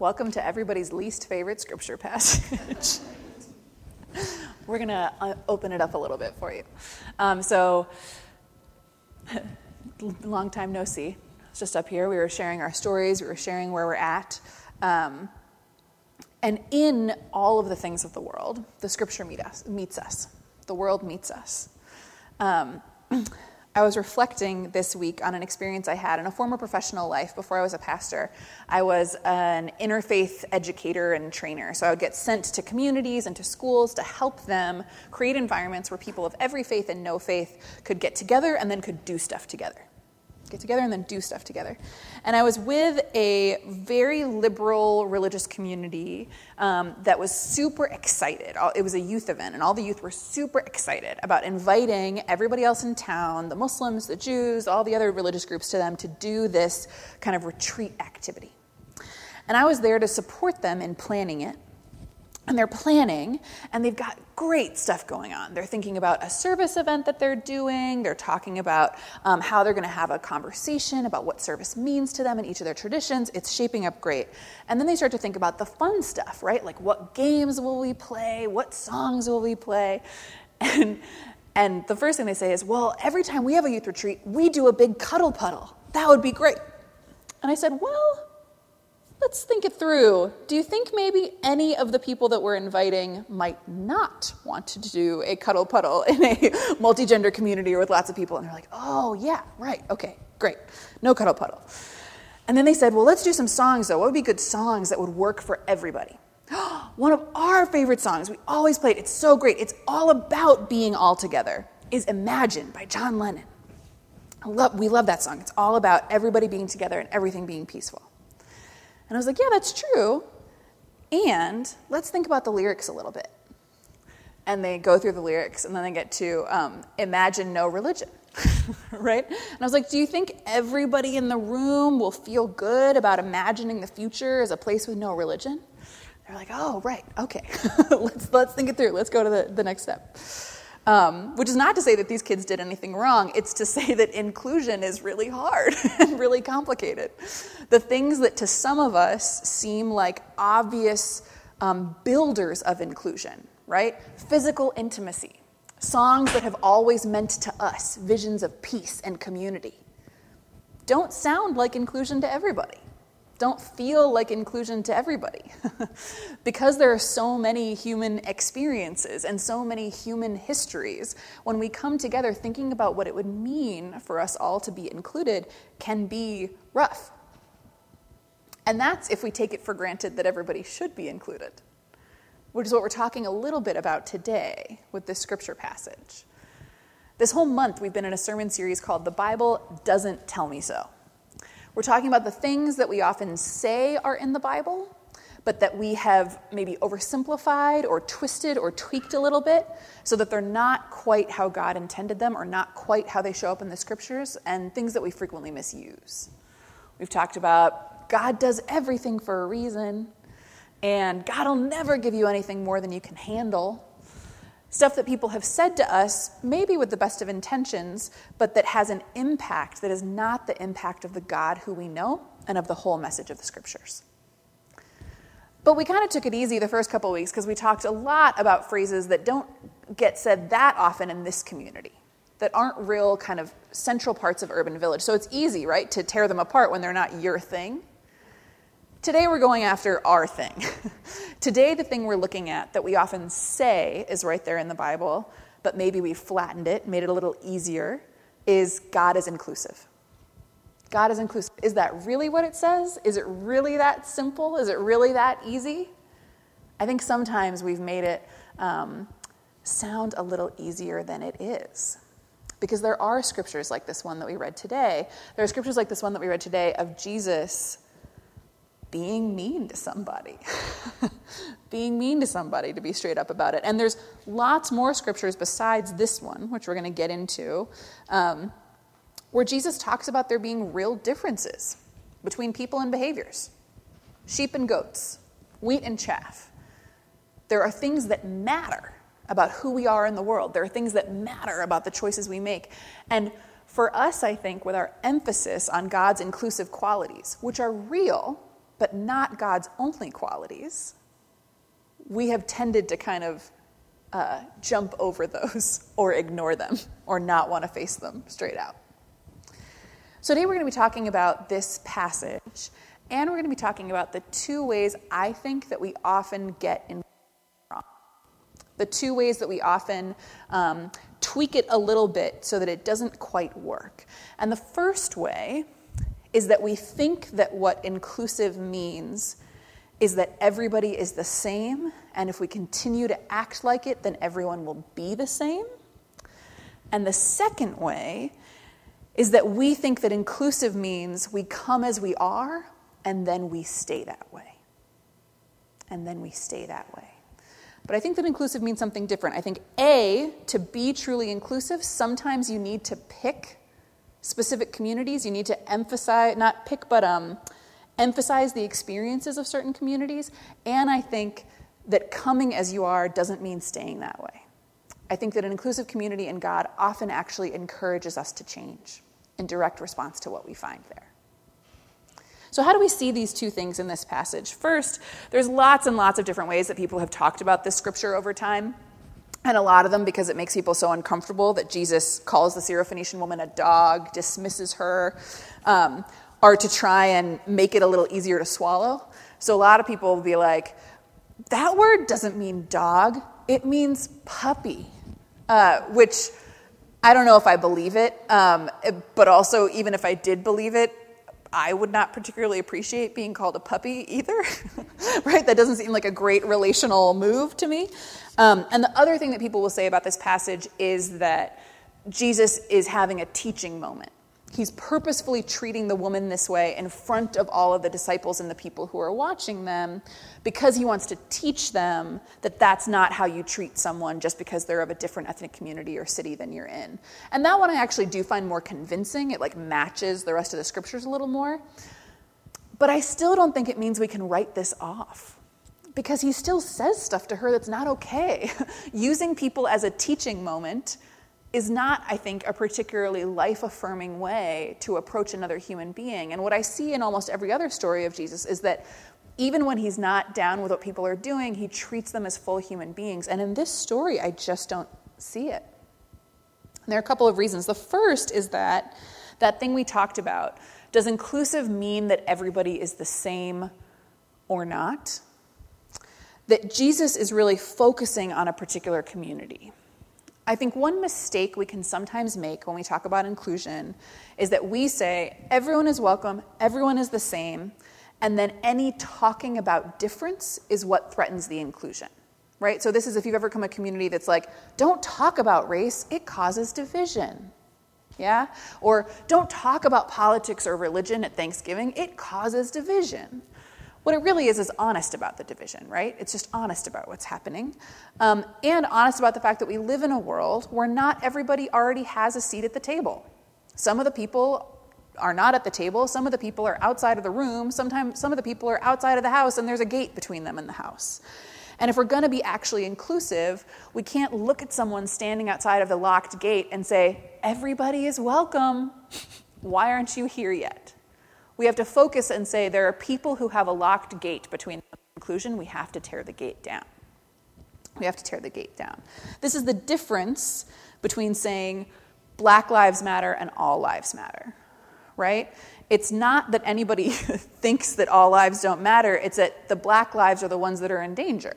welcome to everybody's least favorite scripture passage. We're going to uh, open it up a little bit for you. Um, so, long time no see. Just up here. We were sharing our stories, we were sharing where we're at. Um, and in all of the things of the world, the scripture meet us, meets us. The world meets us. Um, I was reflecting this week on an experience I had in a former professional life before I was a pastor. I was an interfaith educator and trainer, so I would get sent to communities and to schools to help them create environments where people of every faith and no faith could get together and then could do stuff together get together and then do stuff together. And I was with a very liberal religious community um, that was super excited. It was a youth event, and all the youth were super excited about inviting everybody else in town the Muslims, the Jews, all the other religious groups to them to do this kind of retreat activity. And I was there to support them in planning it and they're planning and they've got great stuff going on. They're thinking about a service event that they're doing. They're talking about um, how they're going to have a conversation about what service means to them in each of their traditions. It's shaping up great. And then they start to think about the fun stuff right? Like what games will we play? What songs will we play? And and the first thing they say is well every time we have a youth retreat we do a big cuddle puddle. That would be great. And i said well let's think it through. Do you think maybe any of the people that we're inviting might not want to do a cuddle puddle in a multi gender community or with lots of people? And they're like, oh, yeah, right, okay, great. No cuddle puddle. And then they said, well, let's do some songs though. What would be good songs that would work for everybody? One of our favorite songs, we always played, it's so great. It's all about being all together, is Imagine by John Lennon. Love, we love that song. It's all about everybody being together and everything being peaceful. And I was like, yeah, that's true. And let's think about the lyrics a little bit. And they go through the lyrics, and then they get to um, imagine no religion, right? And I was like, do you think everybody in the room will feel good about imagining the future as a place with no religion? They're like, oh, right, okay. let's, let's think it through. Let's go to the, the next step. Um, which is not to say that these kids did anything wrong, it's to say that inclusion is really hard and really complicated. The things that to some of us seem like obvious um, builders of inclusion, right? Physical intimacy, songs that have always meant to us visions of peace and community, don't sound like inclusion to everybody don't feel like inclusion to everybody. because there are so many human experiences and so many human histories, when we come together thinking about what it would mean for us all to be included can be rough. And that's if we take it for granted that everybody should be included, which is what we're talking a little bit about today with this scripture passage. This whole month, we've been in a sermon series called The Bible Doesn't Tell Me So. We're talking about the things that we often say are in the Bible, but that we have maybe oversimplified or twisted or tweaked a little bit so that they're not quite how God intended them or not quite how they show up in the scriptures, and things that we frequently misuse. We've talked about God does everything for a reason, and God will never give you anything more than you can handle stuff that people have said to us, maybe with the best of intentions, but that has an impact that is not the impact of the God who we know and of the whole message of the scriptures. But we kind of took it easy the first couple weeks because we talked a lot about phrases that don't get said that often in this community, that aren't real kind of central parts of urban village. So it's easy, right, to tear them apart when they're not your thing. Today we're going after our thing. Today, the thing we're looking at that we often say is right there in the Bible, but maybe we flattened it, made it a little easier, is God is inclusive. God is inclusive. Is that really what it says? Is it really that simple? Is it really that easy? I think sometimes we've made it um, sound a little easier than it is. Because there are scriptures like this one that we read today. There are scriptures like this one that we read today of Jesus being mean to somebody. being mean to somebody, to be straight up about it. And there's lots more scriptures besides this one, which we're going to get into, um, where Jesus talks about there being real differences between people and behaviors sheep and goats, wheat and chaff. There are things that matter about who we are in the world, there are things that matter about the choices we make. And for us, I think, with our emphasis on God's inclusive qualities, which are real, but not God's only qualities, we have tended to kind of uh, jump over those or ignore them or not want to face them straight out. So, today we're going to be talking about this passage, and we're going to be talking about the two ways I think that we often get in wrong. The two ways that we often um, tweak it a little bit so that it doesn't quite work. And the first way is that we think that what inclusive means is that everybody is the same, and if we continue to act like it, then everyone will be the same. And the second way is that we think that inclusive means we come as we are, and then we stay that way. And then we stay that way. But I think that inclusive means something different. I think, A, to be truly inclusive, sometimes you need to pick specific communities. You need to emphasize, not pick, but um, emphasize the experiences of certain communities. And I think that coming as you are doesn't mean staying that way. I think that an inclusive community in God often actually encourages us to change in direct response to what we find there. So, how do we see these two things in this passage? First, there's lots and lots of different ways that people have talked about this scripture over time. And a lot of them because it makes people so uncomfortable that Jesus calls the Syrophoenician woman a dog, dismisses her, um, are to try and make it a little easier to swallow. So a lot of people will be like, that word doesn't mean dog, it means puppy, uh, which I don't know if I believe it, um, but also, even if I did believe it, I would not particularly appreciate being called a puppy either, right? That doesn't seem like a great relational move to me. Um, and the other thing that people will say about this passage is that Jesus is having a teaching moment. He's purposefully treating the woman this way in front of all of the disciples and the people who are watching them because he wants to teach them that that's not how you treat someone just because they're of a different ethnic community or city than you're in. And that one I actually do find more convincing. It like matches the rest of the scriptures a little more. But I still don't think it means we can write this off because he still says stuff to her that's not okay. Using people as a teaching moment is not, I think, a particularly life affirming way to approach another human being. And what I see in almost every other story of Jesus is that even when he's not down with what people are doing, he treats them as full human beings. And in this story, I just don't see it. And there are a couple of reasons. The first is that that thing we talked about does inclusive mean that everybody is the same or not? That Jesus is really focusing on a particular community. I think one mistake we can sometimes make when we talk about inclusion is that we say everyone is welcome, everyone is the same, and then any talking about difference is what threatens the inclusion. Right? So, this is if you've ever come a community that's like, don't talk about race, it causes division. Yeah? Or don't talk about politics or religion at Thanksgiving, it causes division. What it really is is honest about the division, right? It's just honest about what's happening. Um, and honest about the fact that we live in a world where not everybody already has a seat at the table. Some of the people are not at the table, some of the people are outside of the room, sometimes some of the people are outside of the house, and there's a gate between them and the house. And if we're going to be actually inclusive, we can't look at someone standing outside of the locked gate and say, Everybody is welcome. Why aren't you here yet? We have to focus and say there are people who have a locked gate between the conclusion. We have to tear the gate down. We have to tear the gate down. This is the difference between saying Black Lives Matter and All Lives Matter, right? It's not that anybody thinks that all lives don't matter, it's that the black lives are the ones that are in danger.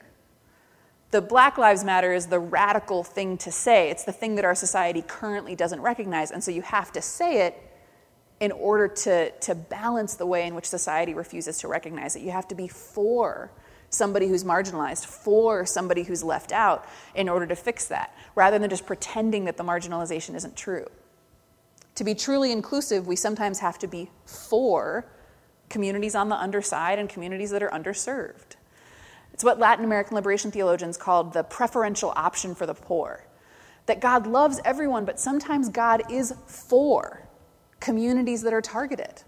The Black Lives Matter is the radical thing to say. It's the thing that our society currently doesn't recognize. And so you have to say it in order to, to balance the way in which society refuses to recognize it. You have to be for somebody who's marginalized, for somebody who's left out in order to fix that, rather than just pretending that the marginalization isn't true. To be truly inclusive, we sometimes have to be for communities on the underside and communities that are underserved. It's what Latin American liberation theologians called the preferential option for the poor. That God loves everyone, but sometimes God is for communities that are targeted.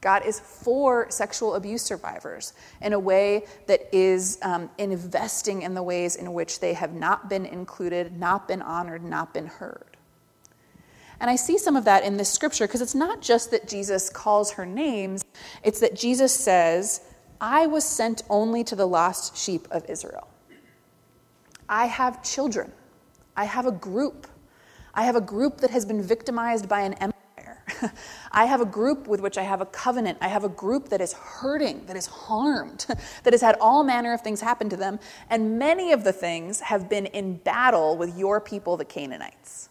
God is for sexual abuse survivors in a way that is um, investing in the ways in which they have not been included, not been honored, not been heard. And I see some of that in this scripture because it's not just that Jesus calls her names, it's that Jesus says, I was sent only to the lost sheep of Israel. I have children. I have a group. I have a group that has been victimized by an empire. I have a group with which I have a covenant. I have a group that is hurting, that is harmed, that has had all manner of things happen to them. And many of the things have been in battle with your people, the Canaanites.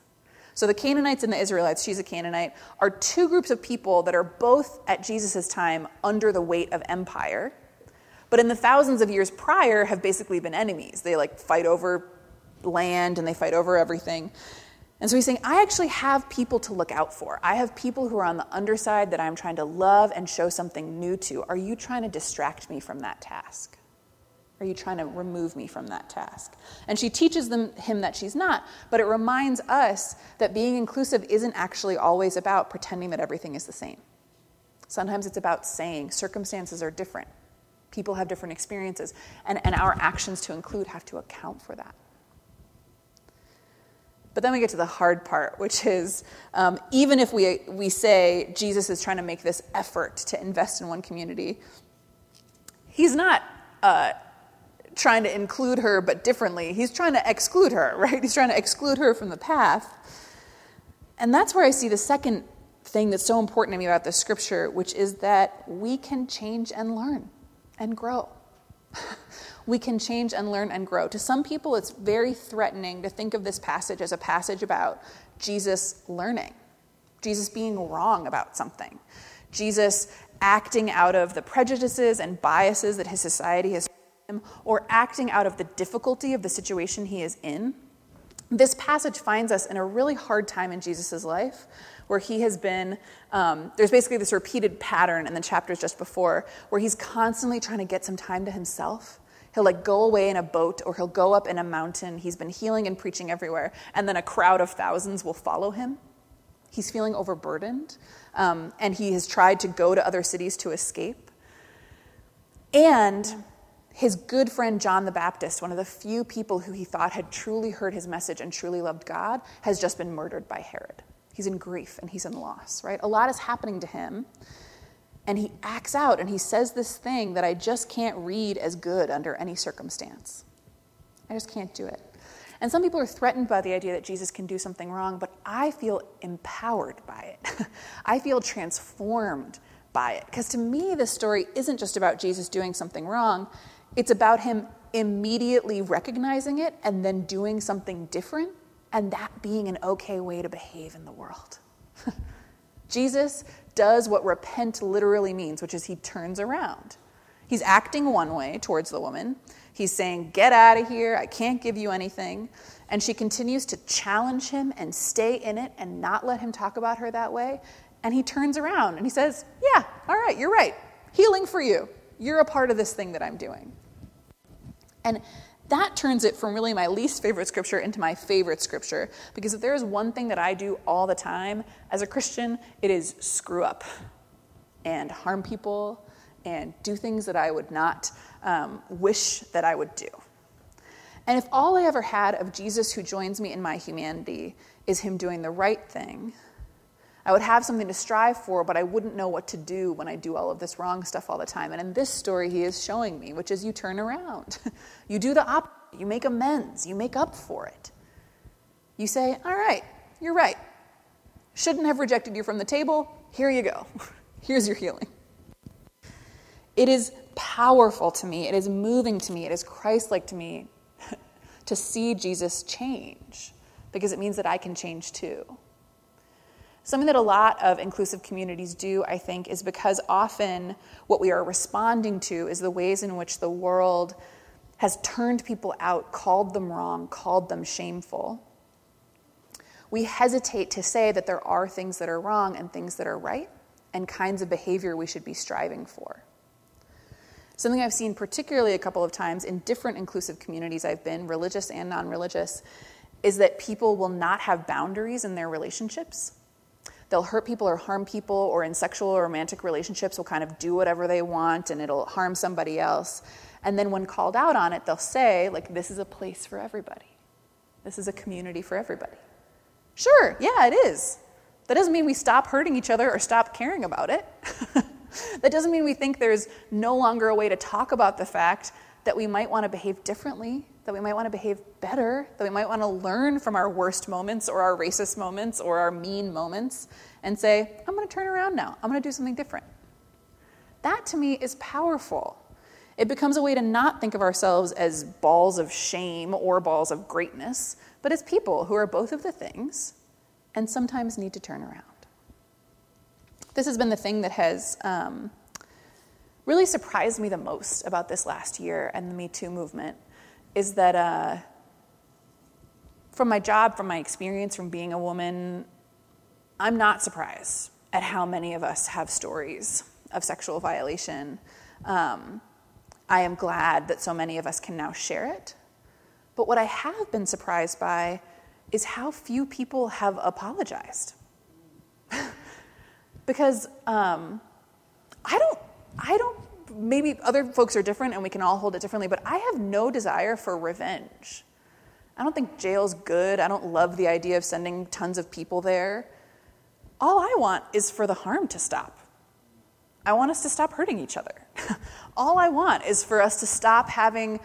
So the Canaanites and the Israelites, she's a Canaanite, are two groups of people that are both at Jesus' time under the weight of empire. But in the thousands of years prior have basically been enemies. They like fight over land and they fight over everything. And so he's saying, I actually have people to look out for. I have people who are on the underside that I'm trying to love and show something new to. Are you trying to distract me from that task? Are you trying to remove me from that task? And she teaches them, him that she's not, but it reminds us that being inclusive isn't actually always about pretending that everything is the same. Sometimes it's about saying circumstances are different, people have different experiences, and, and our actions to include have to account for that. But then we get to the hard part, which is um, even if we, we say Jesus is trying to make this effort to invest in one community, he's not uh, trying to include her but differently. He's trying to exclude her, right? He's trying to exclude her from the path. And that's where I see the second thing that's so important to me about this scripture, which is that we can change and learn and grow. we can change and learn and grow. To some people, it's very threatening to think of this passage as a passage about Jesus learning, Jesus being wrong about something, Jesus acting out of the prejudices and biases that his society has him, or acting out of the difficulty of the situation he is in. This passage finds us in a really hard time in Jesus' life where he has been, um, there's basically this repeated pattern in the chapters just before where he's constantly trying to get some time to himself. He'll like go away in a boat or he'll go up in a mountain. He's been healing and preaching everywhere, and then a crowd of thousands will follow him. He's feeling overburdened, um, and he has tried to go to other cities to escape. And his good friend John the Baptist, one of the few people who he thought had truly heard his message and truly loved God, has just been murdered by Herod. He's in grief and he's in loss, right? A lot is happening to him and he acts out and he says this thing that I just can't read as good under any circumstance. I just can't do it. And some people are threatened by the idea that Jesus can do something wrong, but I feel empowered by it. I feel transformed by it. Because to me, this story isn't just about Jesus doing something wrong, it's about him immediately recognizing it and then doing something different, and that being an okay way to behave in the world. Jesus does what repent literally means, which is he turns around. He's acting one way towards the woman. He's saying, Get out of here. I can't give you anything. And she continues to challenge him and stay in it and not let him talk about her that way. And he turns around and he says, Yeah, all right, you're right. Healing for you. You're a part of this thing that I'm doing. And that turns it from really my least favorite scripture into my favorite scripture. Because if there is one thing that I do all the time as a Christian, it is screw up and harm people and do things that I would not um, wish that I would do. And if all I ever had of Jesus who joins me in my humanity is him doing the right thing, I would have something to strive for, but I wouldn't know what to do when I do all of this wrong stuff all the time. And in this story, he is showing me, which is you turn around. you do the opposite. You make amends. You make up for it. You say, All right, you're right. Shouldn't have rejected you from the table. Here you go. Here's your healing. It is powerful to me. It is moving to me. It is Christ like to me to see Jesus change because it means that I can change too. Something that a lot of inclusive communities do, I think, is because often what we are responding to is the ways in which the world has turned people out, called them wrong, called them shameful. We hesitate to say that there are things that are wrong and things that are right, and kinds of behavior we should be striving for. Something I've seen particularly a couple of times in different inclusive communities I've been, religious and non religious, is that people will not have boundaries in their relationships. They'll hurt people or harm people, or in sexual or romantic relationships, will kind of do whatever they want and it'll harm somebody else. And then when called out on it, they'll say, like, this is a place for everybody. This is a community for everybody. Sure, yeah, it is. That doesn't mean we stop hurting each other or stop caring about it. that doesn't mean we think there's no longer a way to talk about the fact that we might want to behave differently, that we might want to behave better, that we might want to learn from our worst moments or our racist moments or our mean moments and say, I'm going to turn around now. I'm going to do something different. That to me is powerful. It becomes a way to not think of ourselves as balls of shame or balls of greatness, but as people who are both of the things and sometimes need to turn around. This has been the thing that has um, really surprised me the most about this last year and the Me Too movement is that uh, from my job, from my experience, from being a woman, I'm not surprised at how many of us have stories of sexual violation. Um, I am glad that so many of us can now share it. But what I have been surprised by is how few people have apologized. because um, I don't, I don't, maybe other folks are different and we can all hold it differently, but I have no desire for revenge. I don't think jail's good. I don't love the idea of sending tons of people there. All I want is for the harm to stop. I want us to stop hurting each other. All I want is for us to stop having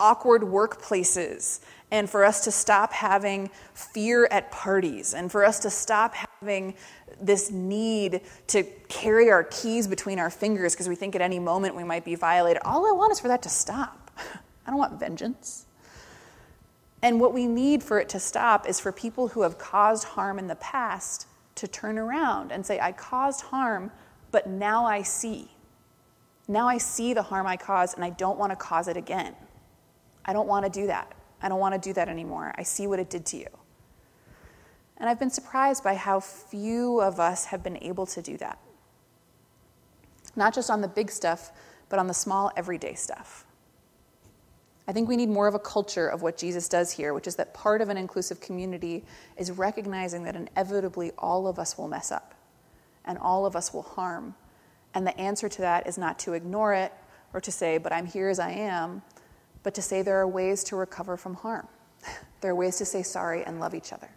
awkward workplaces and for us to stop having fear at parties and for us to stop having this need to carry our keys between our fingers because we think at any moment we might be violated. All I want is for that to stop. I don't want vengeance. And what we need for it to stop is for people who have caused harm in the past to turn around and say, I caused harm but now I see. Now I see the harm I caused, and I don't want to cause it again. I don't want to do that. I don't want to do that anymore. I see what it did to you. And I've been surprised by how few of us have been able to do that. Not just on the big stuff, but on the small, everyday stuff. I think we need more of a culture of what Jesus does here, which is that part of an inclusive community is recognizing that inevitably all of us will mess up and all of us will harm. And the answer to that is not to ignore it or to say, but I'm here as I am, but to say there are ways to recover from harm. there are ways to say sorry and love each other.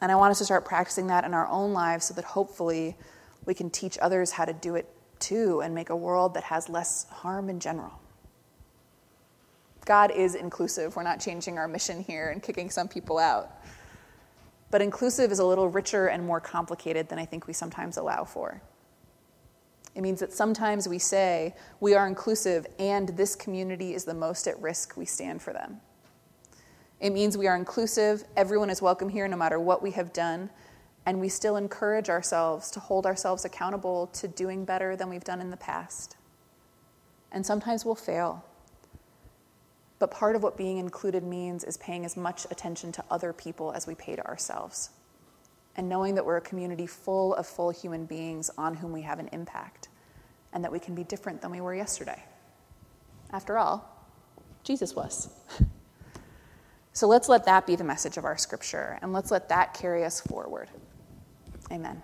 And I want us to start practicing that in our own lives so that hopefully we can teach others how to do it too and make a world that has less harm in general. God is inclusive. We're not changing our mission here and kicking some people out. But inclusive is a little richer and more complicated than I think we sometimes allow for. It means that sometimes we say we are inclusive and this community is the most at risk, we stand for them. It means we are inclusive, everyone is welcome here no matter what we have done, and we still encourage ourselves to hold ourselves accountable to doing better than we've done in the past. And sometimes we'll fail. But part of what being included means is paying as much attention to other people as we pay to ourselves. And knowing that we're a community full of full human beings on whom we have an impact, and that we can be different than we were yesterday. After all, Jesus was. so let's let that be the message of our scripture, and let's let that carry us forward. Amen.